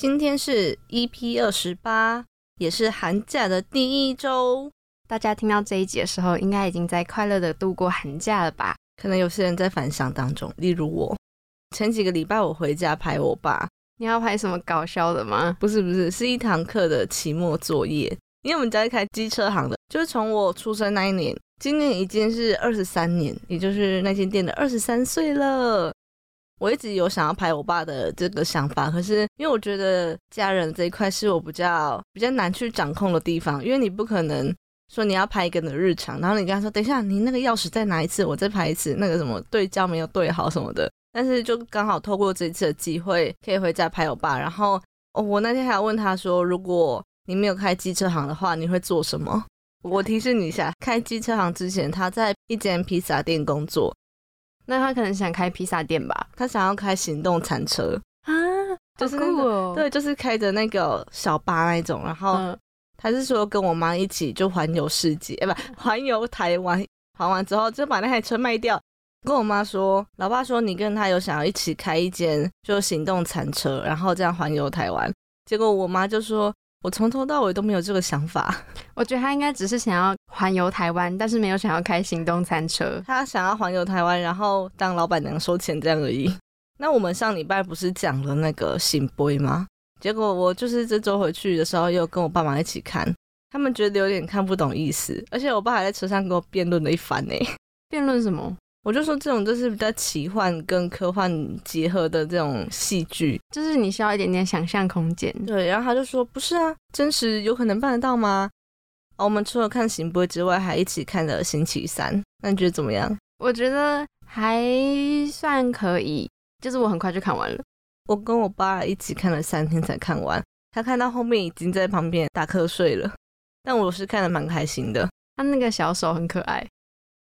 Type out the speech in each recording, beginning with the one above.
今天是 EP 二十八，也是寒假的第一周。大家听到这一集的时候，应该已经在快乐的度过寒假了吧？可能有些人在返乡当中，例如我。前几个礼拜我回家拍我爸，你要拍什么搞笑的吗？不是不是，是一堂课的期末作业。因为我们家是开机车行的，就是从我出生那一年，今年已经是二十三年，也就是那间店的二十三岁了。我一直有想要拍我爸的这个想法，可是因为我觉得家人这一块是我比较比较难去掌控的地方，因为你不可能说你要拍一个的日常，然后你跟他说，等一下你那个钥匙再拿一次，我再拍一次，那个什么对焦没有对好什么的。但是就刚好透过这次的机会，可以回家拍我爸。然后哦，我那天还要问他说，如果你没有开机车行的话，你会做什么？我提示你一下，开机车行之前，他在一间披萨店工作。那他可能想开披萨店吧？他想要开行动餐车啊，就是那个对，就是开着那个小巴那种。然后他是说跟我妈一起就环游世界，哎，不 环游台湾。环完之后就把那台车卖掉。跟我妈说，老爸说你跟他有想要一起开一间就行动餐车，然后这样环游台湾。结果我妈就说。我从头到尾都没有这个想法，我觉得他应该只是想要环游台湾，但是没有想要开行动餐车。他想要环游台湾，然后当老板娘收钱这样而已。那我们上礼拜不是讲了那个醒杯吗？结果我就是这周回去的时候，又跟我爸妈一起看，他们觉得有点看不懂意思，而且我爸还在车上跟我辩论了一番呢。辩论什么？我就说这种就是比较奇幻跟科幻结合的这种戏剧，就是你需要一点点想象空间。对，然后他就说不是啊，真实有可能办得到吗？我们除了看行波之外，还一起看了星期三，那你觉得怎么样？我觉得还算可以，就是我很快就看完了。我跟我爸一起看了三天才看完，他看到后面已经在旁边打瞌睡了，但我是看的蛮开心的。他那个小手很可爱。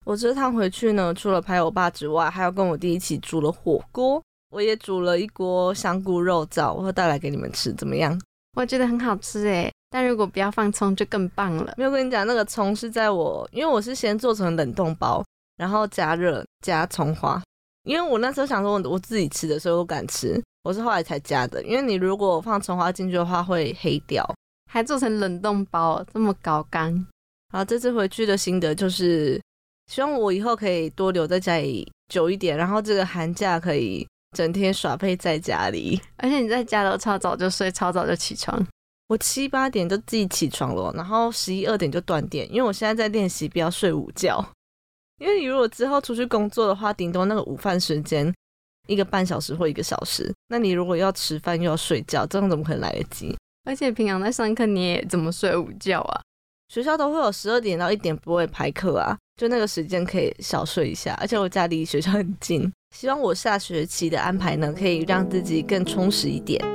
我这趟回去呢，除了拍我爸之外，还要跟我弟一起煮了火锅。我也煮了一锅香菇肉燥，我会带来给你们吃，怎么样？我觉得很好吃诶，但如果不要放葱就更棒了。没有跟你讲，那个葱是在我，因为我是先做成冷冻包，然后加热加葱花。因为我那时候想说我自己吃的，所以我敢吃。我是后来才加的，因为你如果放葱花进去的话会黑掉。还做成冷冻包，这么高干。好，这次回去的心得就是。希望我以后可以多留在家里久一点，然后这个寒假可以整天耍废在家里。而且你在家都超早就睡，超早就起床。我七八点就自己起床了，然后十一二点就断电，因为我现在在练习不要睡午觉。因为你如果之后出去工作的话，顶多那个午饭时间一个半小时或一个小时，那你如果要吃饭又要睡觉，这样怎么可能来得及？而且平常在上课你也怎么睡午觉啊？学校都会有十二点到一点不会排课啊。就那个时间可以小睡一下，而且我家离学校很近。希望我下学期的安排呢，可以让自己更充实一点。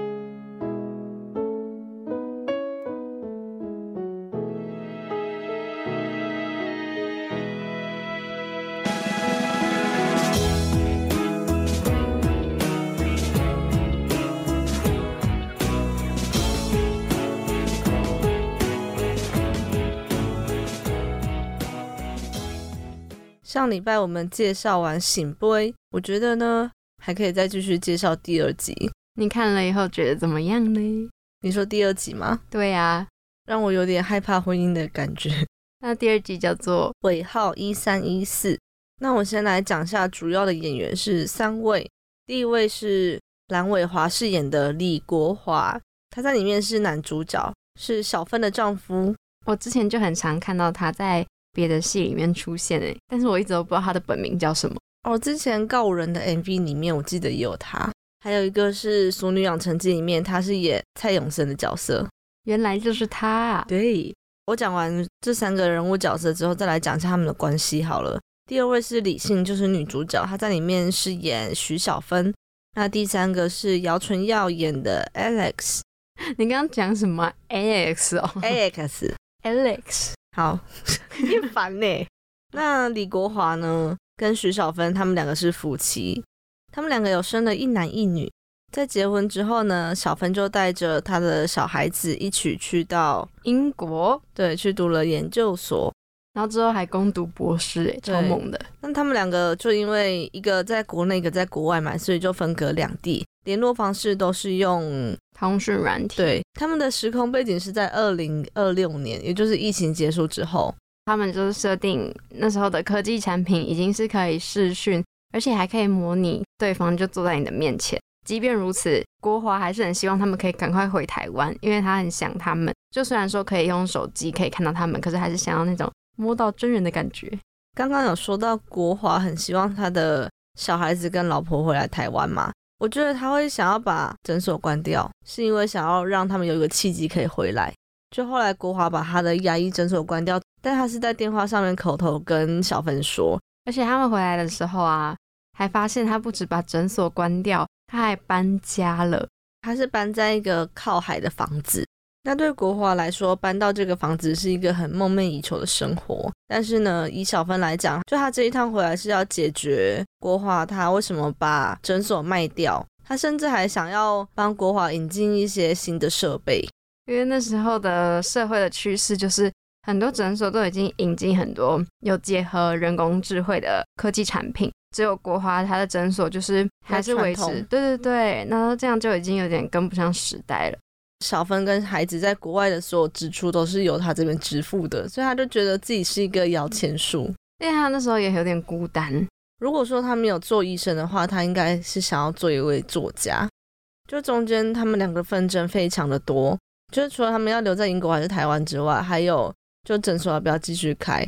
上礼拜我们介绍完《醒杯》，我觉得呢还可以再继续介绍第二集。你看了以后觉得怎么样呢？你说第二集吗？对呀，让我有点害怕婚姻的感觉。那第二集叫做《尾号一三一四》。那我先来讲下主要的演员是三位。第一位是蓝伟华饰演的李国华，他在里面是男主角，是小芬的丈夫。我之前就很常看到他在。别的戏里面出现诶，但是我一直都不知道他的本名叫什么哦。之前告人的 MV 里面，我记得也有他，还有一个是《熟女养成记》里面，他是演蔡永生的角色，原来就是他。啊。对我讲完这三个人物角色之后，再来讲一下他们的关系好了。第二位是李信，就是女主角，她在里面是演徐小芬。那第三个是姚纯耀演的 Alex。你刚刚讲什么？Alex 哦，Alex，Alex。好，你烦呢。那李国华呢？跟徐小芬他们两个是夫妻，他们两个有生了一男一女。在结婚之后呢，小芬就带着他的小孩子一起去到英国，对，去读了研究所，然后之后还攻读博士，哎，超猛的。那他们两个就因为一个在国内，一个在国外嘛，所以就分隔两地。联络方式都是用通讯软体。对，他们的时空背景是在二零二六年，也就是疫情结束之后。他们就是设定那时候的科技产品已经是可以视讯，而且还可以模拟对方就坐在你的面前。即便如此，国华还是很希望他们可以赶快回台湾，因为他很想他们。就虽然说可以用手机可以看到他们，可是还是想要那种摸到真人的感觉。刚刚有说到国华很希望他的小孩子跟老婆回来台湾嘛？我觉得他会想要把诊所关掉，是因为想要让他们有一个契机可以回来。就后来国华把他的牙医诊所关掉，但他是在电话上面口头跟小芬说，而且他们回来的时候啊，还发现他不止把诊所关掉，他还搬家了。他是搬在一个靠海的房子。那对国华来说，搬到这个房子是一个很梦寐以求的生活。但是呢，以小芬来讲，就他这一趟回来是要解决国华他为什么把诊所卖掉，他甚至还想要帮国华引进一些新的设备。因为那时候的社会的趋势就是很多诊所都已经引进很多有结合人工智慧的科技产品，只有国华他的诊所就是还是维持，对对对，那这样就已经有点跟不上时代了。小芬跟孩子在国外的所有支出都是由他这边支付的，所以他就觉得自己是一个摇钱树。因为他那时候也有点孤单。如果说他没有做医生的话，他应该是想要做一位作家。就中间他们两个纷争非常的多。就是除了他们要留在英国还是台湾之外，还有就诊所要不要继续开？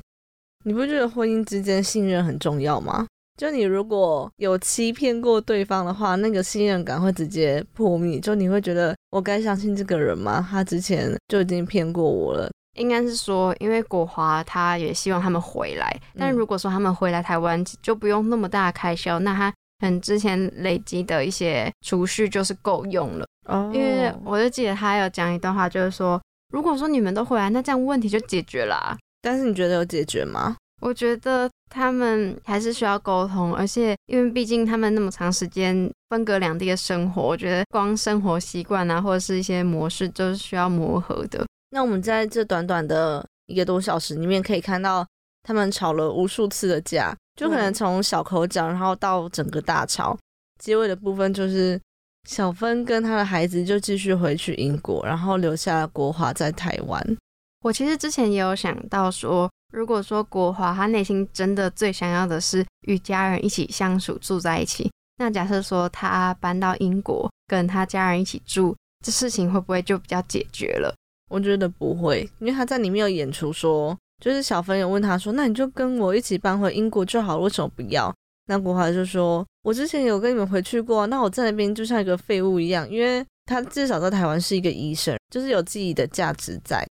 你不觉得婚姻之间信任很重要吗？就你如果有欺骗过对方的话，那个信任感会直接破灭。就你会觉得我该相信这个人吗？他之前就已经骗过我了。应该是说，因为国华他也希望他们回来，但如果说他们回来台湾就不用那么大开销，那他可能之前累积的一些储蓄就是够用了。哦，因为我就记得他有讲一段话，就是说，如果说你们都回来，那这样问题就解决了。但是你觉得有解决吗？我觉得他们还是需要沟通，而且因为毕竟他们那么长时间分隔两地的生活，我觉得光生活习惯啊，或者是一些模式，就是需要磨合的。那我们在这短短的一个多小时里面，可以看到他们吵了无数次的架，就可能从小口角，然后到整个大吵，结尾的部分就是。小芬跟她的孩子就继续回去英国，然后留下了国华在台湾。我其实之前也有想到说，如果说国华他内心真的最想要的是与家人一起相处住在一起，那假设说他搬到英国跟他家人一起住，这事情会不会就比较解决了？我觉得不会，因为他在里面有演出说，就是小芬有问他说，那你就跟我一起搬回英国就好了，为什么不要？那国华就说：“我之前有跟你们回去过，那我在那边就像一个废物一样，因为他至少在台湾是一个医生，就是有自己的价值在。”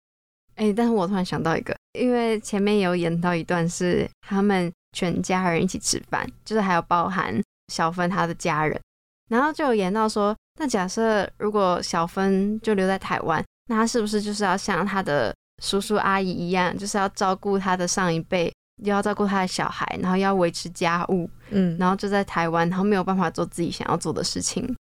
哎，但是我突然想到一个，因为前面有演到一段是他们全家人一起吃饭，就是还有包含小芬她的家人，然后就有演到说，那假设如果小芬就留在台湾，那他是不是就是要像他的叔叔阿姨一样，就是要照顾他的上一辈？又要照顾他的小孩，然后要维持家务，嗯，然后就在台湾，然后没有办法做自己想要做的事情。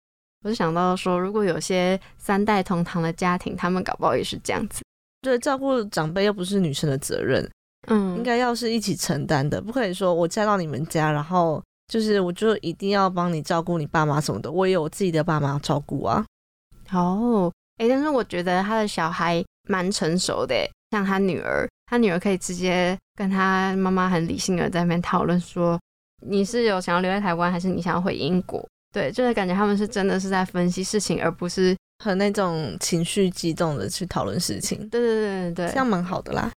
我就想到说，如果有些三代同堂的家庭，他们搞不好也是这样子。对，照顾长辈又不是女生的责任，嗯，应该要是一起承担的，不可以说我嫁到你们家，然后就是我就一定要帮你照顾你爸妈什么的，我也有我自己的爸妈照顾啊。哦，哎，但是我觉得他的小孩蛮成熟的，像他女儿。他女儿可以直接跟他妈妈很理性的在那边讨论说，你是有想要留在台湾，还是你想要回英国？对，就是感觉他们是真的是在分析事情，而不是和那种情绪激动的去讨论事情。对对对对对，这样蛮好的啦。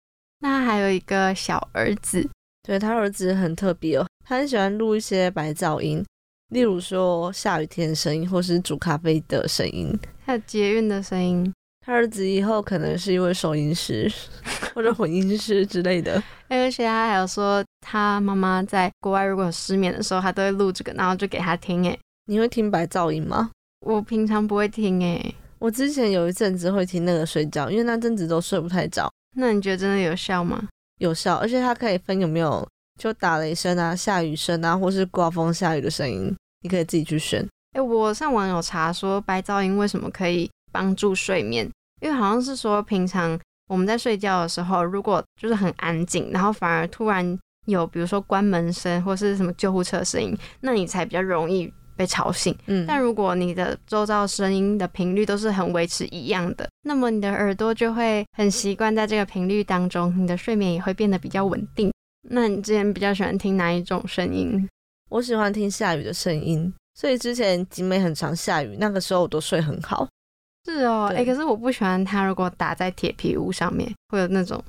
那还有一个小儿子，对他儿子很特别哦，他很喜欢录一些白噪音，例如说下雨天的声音，或是煮咖啡的声音，还有捷运的声音。他儿子以后可能是一位收音师或者混音师之类的，而且他还有说，他妈妈在国外如果有失眠的时候，他都会录这个，然后就给他听。哎，你会听白噪音吗？我平常不会听。欸，我之前有一阵子会听那个睡觉，因为那阵子都睡不太着。那你觉得真的有效吗？有效，而且它可以分有没有就打雷声啊、下雨声啊，或是刮风下雨的声音，你可以自己去选。哎，我上网有查说白噪音为什么可以帮助睡眠。因为好像是说，平常我们在睡觉的时候，如果就是很安静，然后反而突然有比如说关门声或是什么救护车声音，那你才比较容易被吵醒。嗯，但如果你的周遭声音的频率都是很维持一样的，那么你的耳朵就会很习惯在这个频率当中，你的睡眠也会变得比较稳定。那你之前比较喜欢听哪一种声音？我喜欢听下雨的声音，所以之前集美很常下雨，那个时候我都睡很好。是哦，对哎、可是我不喜欢它，如果打在铁皮屋上面，会有那种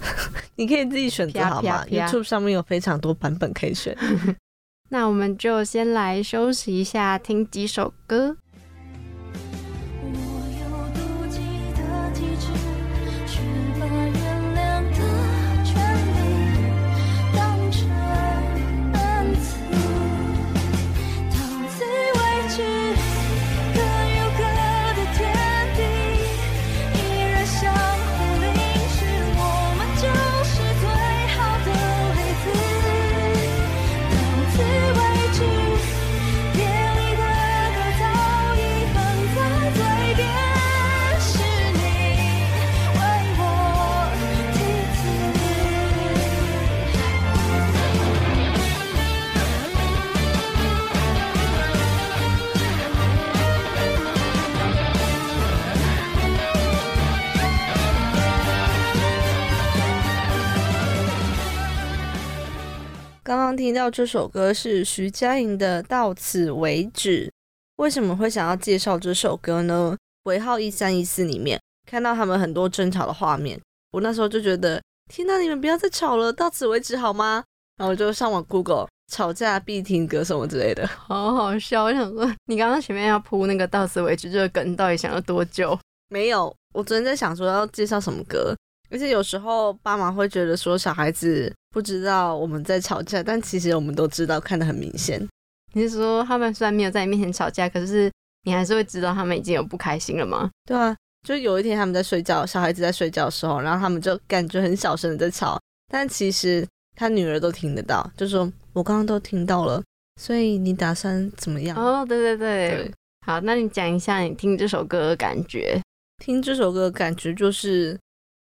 你可以自己选择啪好吗？YouTube 上面有非常多版本可以选。那我们就先来休息一下，听几首歌。听到这首歌是徐佳莹的《到此为止》。为什么会想要介绍这首歌呢？尾号一三一四里面看到他们很多争吵的画面，我那时候就觉得，天呐，你们不要再吵了，到此为止好吗？然后我就上网 Google 吵架必听歌什么之类的。好好笑，我想说，你刚刚前面要铺那个到此为止这个梗，到底想了多久？没有，我昨天在想说要介绍什么歌，而且有时候爸妈会觉得说小孩子不知道我们在吵架，但其实我们都知道，看得很明显。你是说他们虽然没有在你面前吵架，可是你还是会知道他们已经有不开心了吗？对啊，就有一天他们在睡觉，小孩子在睡觉的时候，然后他们就感觉很小声的在吵，但其实他女儿都听得到，就说我刚刚都听到了，所以你打算怎么样？哦，对对对，对，好，那你讲一下你听这首歌的感觉。听这首歌的感觉就是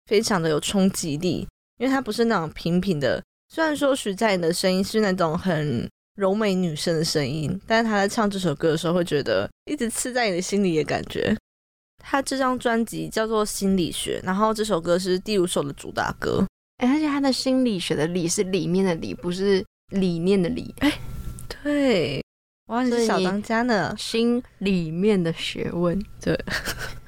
非常的有冲击力，因为他不是那种平平的。虽然说徐佳莹的声音是那种很柔美女生的声音，但是她在唱这首歌的时候，会觉得一直刺在你的心里的感觉。她这张专辑叫做《心理学》，然后这首歌是第五首的主打歌。哎，而且他的心理学的理是里面的理，不是理念的理。哎，对，哇，你是小当家呢。心里面的学问。对，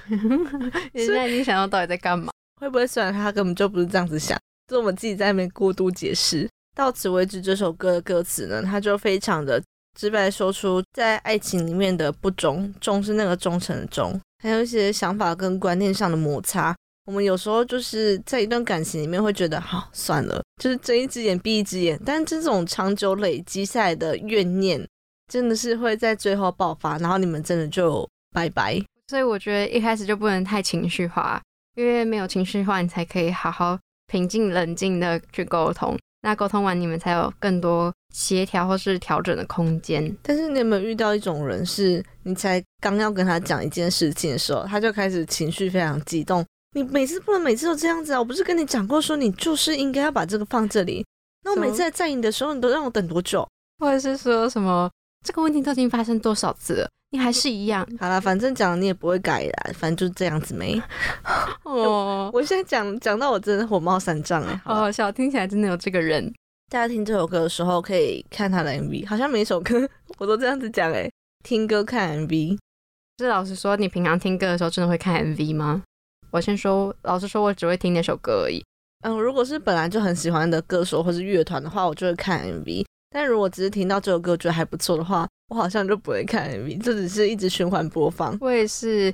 现在你想要到底在干嘛？会不会虽然他根本就不是这样子想，是我们自己在那边过度解释？到此为止，这首歌的歌词呢，它就非常的直白说出在爱情里面的不忠，忠是那个忠诚的忠，还有一些想法跟观念上的摩擦。我们有时候就是在一段感情里面会觉得，好算了，就是睁一只眼闭一只眼，但这种长久累积下来的怨念，真的是会在最后爆发，然后你们真的就拜拜。所以我觉得一开始就不能太情绪化，因为没有情绪化，你才可以好好平静冷静的去沟通。那沟通完，你们才有更多协调或是调整的空间。但是你有没有遇到一种人，是你才刚要跟他讲一件事情的时候，他就开始情绪非常激动？你每次不能每次都这样子啊！我不是跟你讲过说你就是应该要把这个放这里？那我每次在载你的时候，你都让我等多久？或者是说什么这个问题都已经发生多少次了，你还是一样好啦，反正讲你也不会改啦，反正就是这样子没。哦，我现在讲讲到我真的火冒三丈哎、好好好笑，听起来真的有这个人。大家听这首歌的时候可以看他的 MV，好像每一首歌我都这样子讲哎、听歌看 MV。是老实说，你平常听歌的时候真的会看 MV 吗？我先说，老实说，我只会听那首歌而已。嗯，如果是本来就很喜欢的歌手或是乐团的话，我就会看 MV。但如果只是听到这首歌觉得还不错的话，我好像就不会看 MV，就只是一直循环播放。我也是，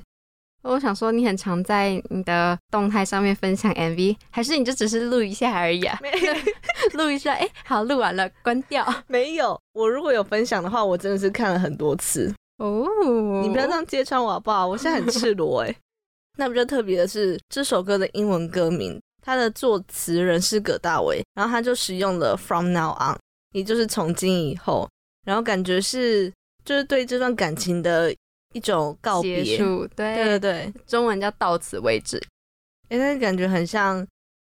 我想说，你很常在你的动态上面分享 MV，还是你就只是录一下而已啊？没 录一下，哎、好，录完了，关掉。没有，我如果有分享的话，我真的是看了很多次。哦，你不要这样揭穿我好不好？我现在很赤裸哎、那比较特别的是，这首歌的英文歌名，它的作词人是葛大为，然后他就使用了 From Now On，也就是从今以后，然后感觉是就是对这段感情的一种告别。结束，对对对对，中文叫到此为止。哎，那感觉很像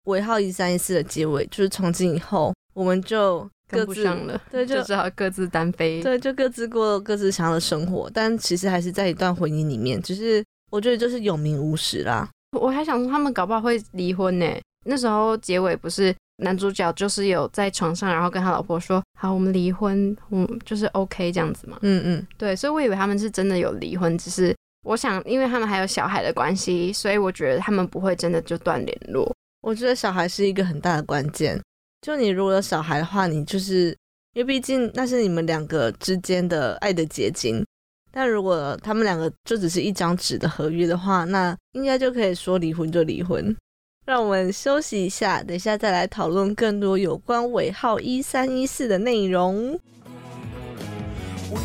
尾号一三一四的结尾，就是从今以后我们就各自上了，对 就就只好各自单飞。对，就各自过各自想要的生活，但其实还是在一段婚姻里面，只是我觉得就是有名无实啦。我还想说他们搞不好会离婚呢。那时候结尾不是男主角就是有在床上，然后跟他老婆说：“好，我们离婚，嗯，就是 OK 这样子嘛。嗯嗯，”对，所以我以为他们是真的有离婚，只是我想，因为他们还有小孩的关系，所以我觉得他们不会真的就断联络。我觉得小孩是一个很大的关键。就你如果有小孩的话，你就是因为毕竟那是你们两个之间的爱的结晶。但如果他们两个就只是一张纸的合约的话，那应该就可以说离婚就离婚。让我们休息一下，等一下再来讨论更多有关尾号一三一四的内容。为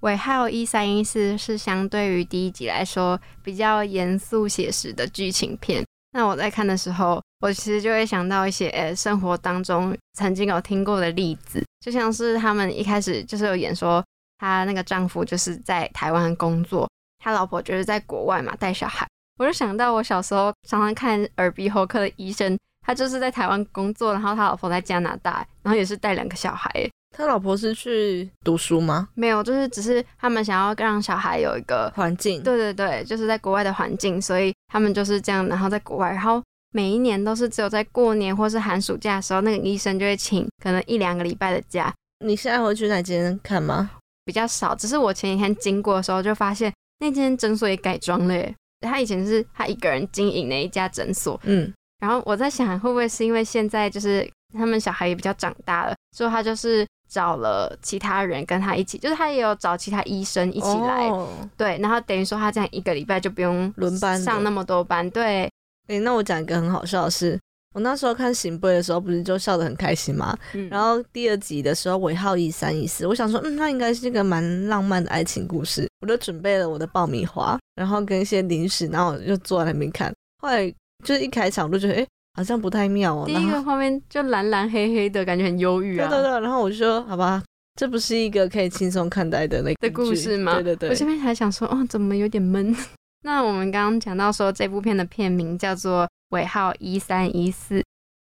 尾号一三一四是相对于第一集来说比较严肃写实的剧情片。那我在看的时候，我其实就会想到一些、呃生活当中曾经有听过的例子，就像是他们一开始就是有演说，她那个丈夫就是在台湾工作，他老婆就是在国外嘛带小孩。我就想到我小时候常常看耳鼻喉科的医生，他就是在台湾工作，然后他老婆在加拿大，然后也是带两个小孩。他老婆是去读书吗？没有，就是只是他们想要让小孩有一个，环境？对对对，就是在国外的环境，所以他们就是这样，然后在国外，然后每一年都是只有在过年或是寒暑假的时候，那个医生就会请可能一两个礼拜的假，你现在会去那间看吗？比较少。只是我前几天经过的时候就发现那间诊所也改装了耶，他以前是他一个人经营的一家诊所，嗯，然后我在想会不会是因为现在就是他们小孩也比较长大了，所以他就是找了其他人跟他一起，就是他也有找其他医生一起来。哦对，然后等于说他这样一个礼拜就不用轮班上那么多班，对，诶、那我讲一个很好笑的事，我那时候看《醒杯》的时候，不是就笑得很开心吗？嗯然后第二集的时候，尾号一三一四，我想说，嗯，那应该是一个蛮浪漫的爱情故事，我就准备了我的爆米花，然后跟一些零食，然后我就坐在那边看。后来就是一开场，我就觉得，诶、好像不太妙哦。第一个画面就蓝蓝黑黑的感觉很忧郁啊，对对对，然后我就说，好吧，这不是一个可以轻松看待的那个的故事吗？对对对，我这边还想说，哦，怎么有点闷？那我们刚刚讲到说这部片的片名叫做《尾号一三一四》，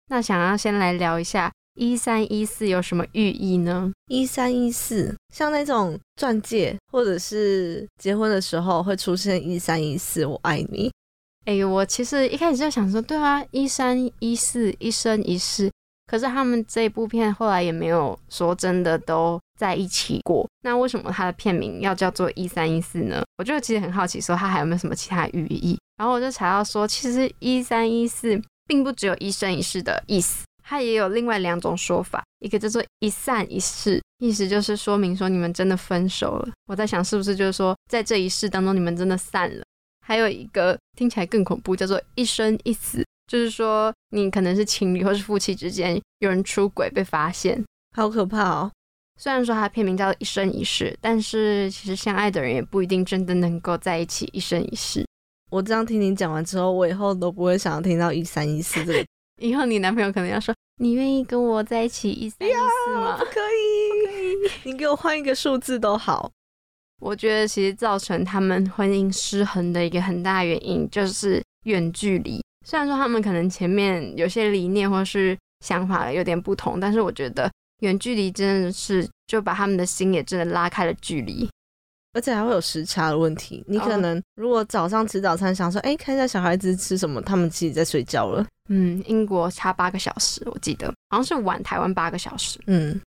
那想要先来聊一下一三一四有什么寓意呢？一三一四，像那种钻戒或者是结婚的时候会出现一三一四，我爱你。哎、我其实一开始就想说，对啊，一三一四，一生一世。可是他们这部片后来也没有说真的都在一起过。那为什么它的片名要叫做一三一四呢？我就其实很好奇，说它还有没有什么其他寓意？然后我就查到说，其实一三一四并不只有一生一世的意思，它也有另外两种说法，一个叫做一散一世，意思就是说明说你们真的分手了。我在想是不是就是说在这一世当中你们真的散了。还有一个听起来更恐怖，叫做一生一死，就是说你可能是情侣或是夫妻之间有人出轨被发现。好可怕哦！虽然说它片名叫一生一世，但是其实相爱的人也不一定真的能够在一起一生一世。我这样听你讲完之后，我以后都不会想要听到一三一四这个。以后你男朋友可能要说：“你愿意跟我在一起一三一四吗不可以，你给我换一个数字都好。？”我觉得其实造成他们婚姻失衡的一个很大原因就是远距离。虽然说他们可能前面有些理念或是想法有点不同，但是我觉得远距离真的是就把他们的心也真的拉开了距离。而且还会有时差的问题。你可哦能如果早上吃早餐，想说，哎、看一下小孩子吃什么，他们其实在睡觉了。嗯，英国差八个小时，我记得好像是晚台湾八个小时。嗯，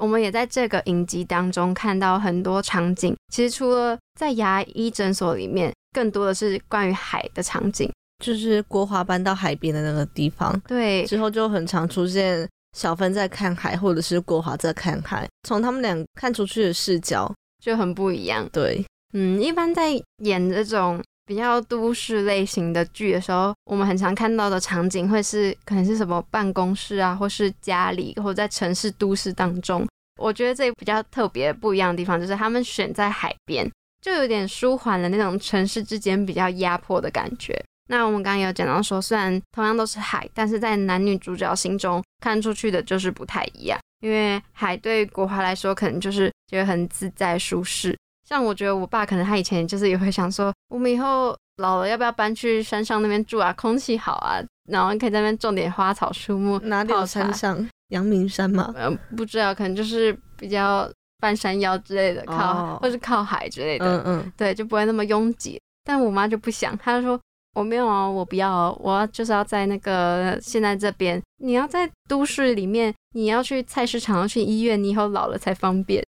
我们也在这个影集当中看到很多场景，其实除了在牙医诊所里面，更多的是关于海的场景。就是国华搬到海边的那个地方对，之后，就很常出现小芬在看海，或者是国华在看海，从他们俩看出去的视角，就很不一样。对，嗯，一般在演这种比较都市类型的剧的时候，我们很常看到的场景会是可能是什么办公室啊，或是家里，或者在城市都市当中。我觉得这比较特别不一样的地方，就是他们选在海边，就有点舒缓了那种城市之间比较压迫的感觉。那我们刚刚有讲到说，虽然同样都是海，但是在男女主角心中看出去的就是不太一样。因为海对国华来说，可能就是觉得很自在舒适。像我觉得我爸可能他以前就是也会想说，我们以后老了要不要搬去山上那边住啊？空气好啊，然后可以在那边种点花草树木。哪里有山上？阳明山吗？呃，不知道，可能就是比较半山腰之类的，靠、哦或是靠海之类的。嗯嗯，对，就不会那么拥挤。但我妈就不想，她就说我没有啊，我不要哦，我要就是要在那个现在这边，你要在都市里面，你要去菜市场，要去医院，你以后老了才方便。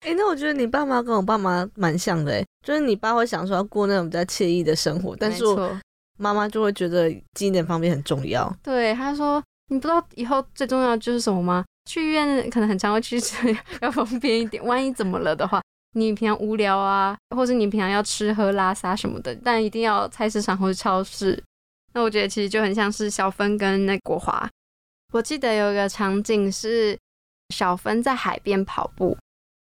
哎、那我觉得你爸妈跟我爸妈蛮像的，哎，就是你爸会想说要过那种比较惬意的生活，但是妈妈就会觉得机能方面很重要。对他说，你不知道以后最重要的就是什么吗？去医院可能很常会去吃，要方便一点，万一怎么了的话。你平常无聊啊，或是你平常要吃喝拉撒什么的，但一定要菜市场或者超市。那我觉得其实就很像是小芬跟那国华。我记得有一个场景是小芬在海边跑步，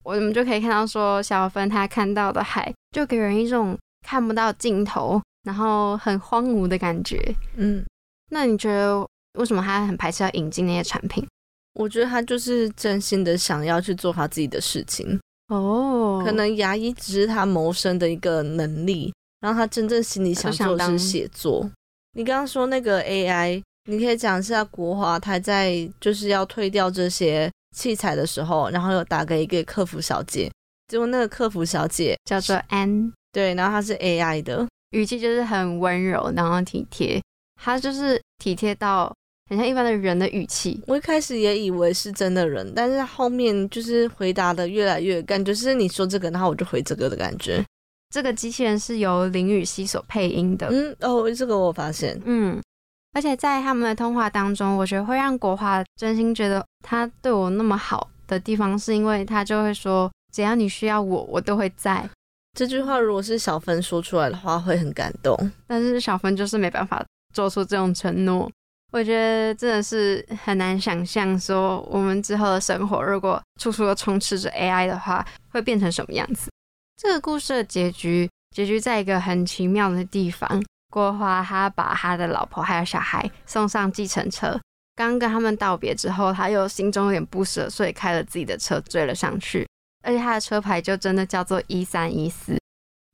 我们就可以看到说小芬她看到的海就给人一种看不到尽头，然后很荒芜的感觉。嗯，那你觉得为什么他很排斥要引进那些产品？我觉得他就是真心的想要去做他自己的事情，哦可能牙医只是他谋生的一个能力，然后他真正心里想做的是写作。你刚刚说那个 AI，你可以讲一下国华他在就是要退掉这些器材的时候，然后有打给一个客服小姐，结果那个客服小姐叫做 N，，对，然后她是 AI 的，语气就是很温柔，然后体贴，她就是体贴到很像一般的人的语气。我一开始也以为是真的人，但是后面就是回答的越来越感觉是你说这个，然后我就回这个的感觉。这个机器人是由林雨熙所配音的，嗯，哦，这个我发现，嗯，而且在他们的通话当中，我觉得会让国华真心觉得他对我那么好的地方，是因为他就会说，只要你需要我，我都会在。这句话如果是小芬说出来的话，会很感动。但是小芬就是没办法做出这种承诺。我觉得真的是很难想象，说我们之后的生活如果处处都充斥着 AI 的话，会变成什么样子。这个故事的结局，结局在一个很奇妙的地方。郭华他把他的老婆还有小孩送上计程车，刚跟他们道别之后，他又心中有点不舍，所以开了自己的车追了上去。而且他的车牌就真的叫做一三一四。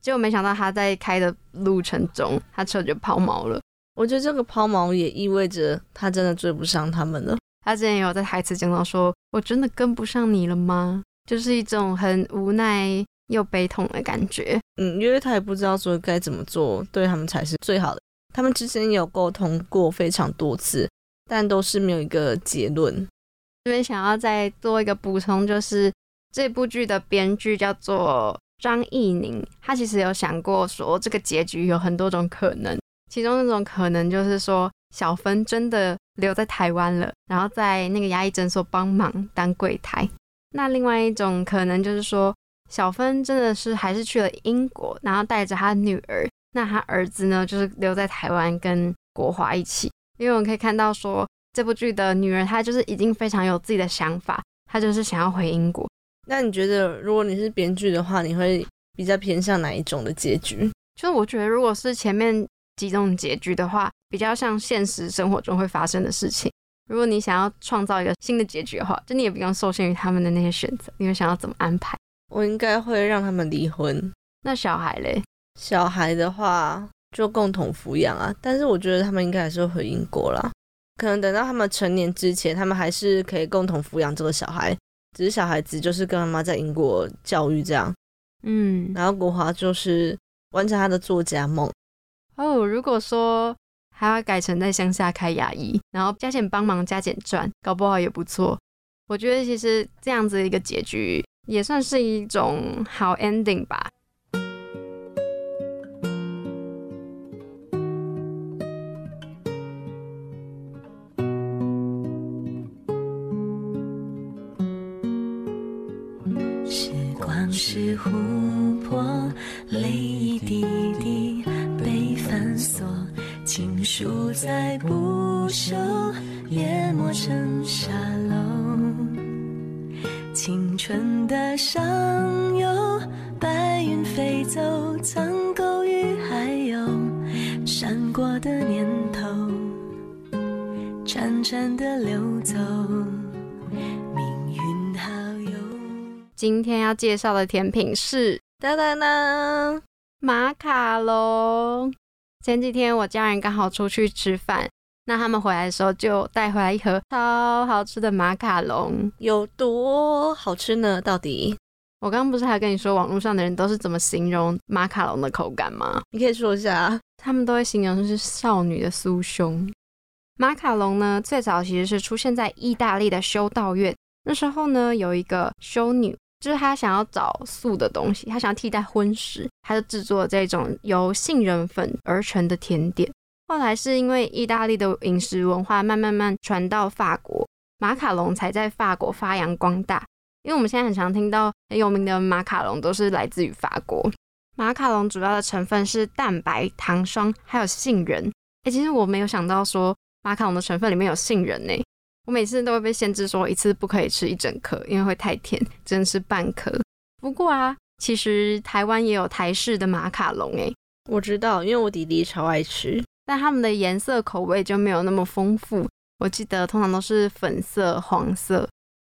结果没想到他在开的路程中，他车就抛锚了。我觉得这个抛锚也意味着他真的追不上他们了。他之前有在台词讲到说：“我真的跟不上你了吗？”就是一种很无奈又悲痛的感觉。嗯，因为他也不知道说该怎么做对他们才是最好的。他们之前有沟通过非常多次，但都是没有一个结论。这边想要再做一个补充，就是这部剧的编剧叫做张艺宁，他其实有想过说这个结局有很多种可能，其中一种可能就是说小芬真的留在台湾了，然后在那个牙医诊所帮忙当柜台。那另外一种可能就是说小芬真的是还是去了英国，然后带着她女儿，那她儿子呢就是留在台湾跟国华一起，因为我们可以看到说。这部剧的女儿，她就是已经非常有自己的想法，她就是想要回英国。那你觉得，如果你是编剧的话，你会比较偏向哪一种的结局？就是我觉得，如果是前面几种结局的话，比较像现实生活中会发生的事情。如果你想要创造一个新的结局的话，就你也不用受限于他们的那些选择，你会想要怎么安排？我应该会让他们离婚。那小孩嘞？小孩的话就共同抚养啊，但是我觉得他们应该还是会回英国啦。可能等到他们成年之前，他们还是可以共同抚养这个小孩，只是小孩子就是跟妈妈在英国教育这样。嗯，然后国华就是完成他的作家梦。哦，如果说还要改成在乡下开牙医，然后加减帮忙加减赚，搞不好也不错。我觉得其实这样子一个结局也算是一种好 ending 吧。时光是琥珀，泪一滴滴被反锁情书再不朽，也磨成沙漏。要介绍的甜品是哒哒哒，马卡龙。前几天我家人刚好出去吃饭，那他们回来的时候就带回来一盒超好吃的马卡龙。有多好吃呢？到底我刚刚不是还跟你说，网络上的人都是怎么形容马卡龙的口感吗？你可以说一下啊。他们都会形容是少女的酥胸。马卡龙呢，最早其实是出现在意大利的修道院。那时候呢，有一个修女，就是他想要找素的东西，他想要替代荤食，他就制作这种由杏仁粉而成的甜点。后来是因为意大利的饮食文化慢慢慢传到法国，马卡龙才在法国发扬光大。因为我们现在很常听到很有名的马卡龙都是来自于法国。马卡龙主要的成分是蛋白、糖霜还有杏仁。哎，其实我没有想到说马卡龙的成分里面有杏仁呢。我每次都会被限制说一次不可以吃一整颗，因为会太甜，只能吃半颗。不过啊，其实台湾也有台式的马卡龙诶，我知道，因为我弟弟超爱吃。但他们的颜色口味就没有那么丰富。我记得通常都是粉色、黄色，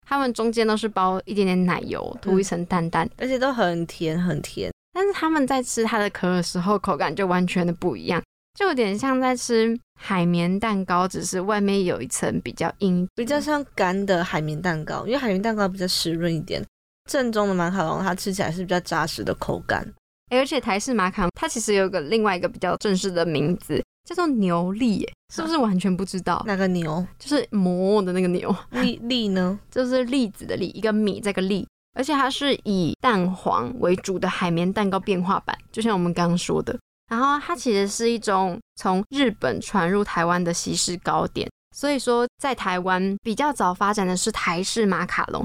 他们中间都是包一点点奶油，涂一层淡淡的。而且都很甜，很甜。但是他们在吃它的壳的时候，口感就完全的不一样，就有点像在吃海绵蛋糕，只是外面有一层比较硬。比较像干的海绵蛋糕，因为海绵蛋糕比较湿润一点。正宗的马卡龙它吃起来是比较扎实的口感。诶而且台式马卡龙它其实有个另外一个比较正式的名字，叫做牛粒，耶是不是完全不知道？那个牛就是馍的那个牛，粒粒呢？就是栗子的栗，一个米这个粒，而且它是以蛋黄为主的海绵蛋糕变化版，就像我们刚刚说的。然后它其实是一种从日本传入台湾的西式糕点，所以说在台湾比较早发展的是台式马卡龙。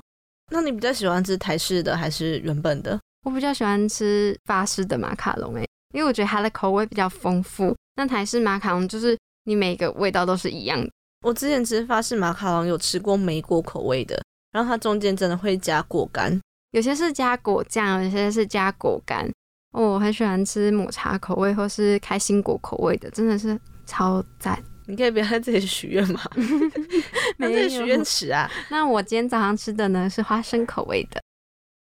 那你比较喜欢吃台式的还是原本的？我比较喜欢吃法式的马卡龙，诶，因为我觉得它的口味比较丰富。那台式马卡龙就是你每个味道都是一样的。我之前吃法式马卡龙有吃过莓果口味的，然后它中间真的会加果干。有些是加果酱，有些是加果干。哦，我很喜欢吃抹茶口味或是开心果口味的，真的是超赞。你可以不要在这里许愿吗？在这里许愿池啊！那我今天早上吃的呢是花生口味的。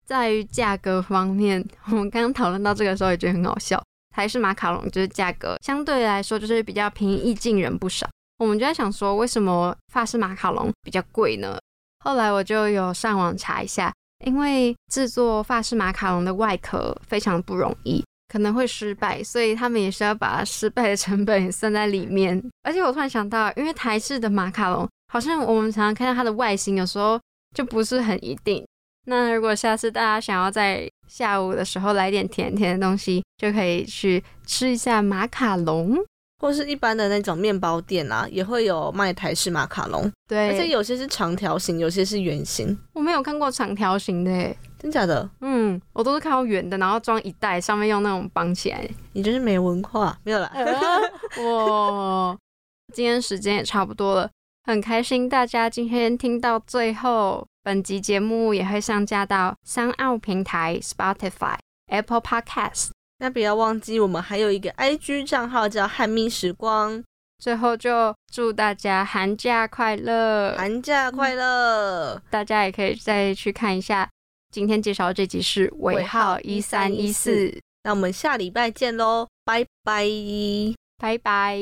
在于价格方面，我们刚刚讨论到这个时候也觉得很好笑。台式马卡龙就是价格相对来说就是比较平易近人不少。我们就在想说，为什么法式马卡龙比较贵呢？后来我就有上网查一下，因为制作法式马卡龙的外壳非常不容易，可能会失败，所以他们也是要把失败的成本算在里面。而且我突然想到，因为台式的马卡龙好像我们常常看到它的外形，有时候就不是很一定。那如果下次大家想要在下午的时候来点甜甜的东西，就可以去吃一下马卡龙。或是一般的那种面包店啊，也会有卖台式马卡龙，对，而且有些是长条形，有些是圆形，我没有看过长条形的耶，真假的？嗯，我都是看到圆的，然后装一袋，上面用那种绑起来。你真是没文化，没有啦。哇，今天时间也差不多了，很开心大家今天听到最后。本集节目也会上架到三奥平台、Spotify、Apple Podcast。那不要忘记，我们还有一个 IG 账号叫汉密时光。最后就祝大家寒假快乐，寒假快乐！大家也可以再去看一下今天介绍的这集是尾号一三一四。那我们下礼拜见喽，拜拜，拜拜。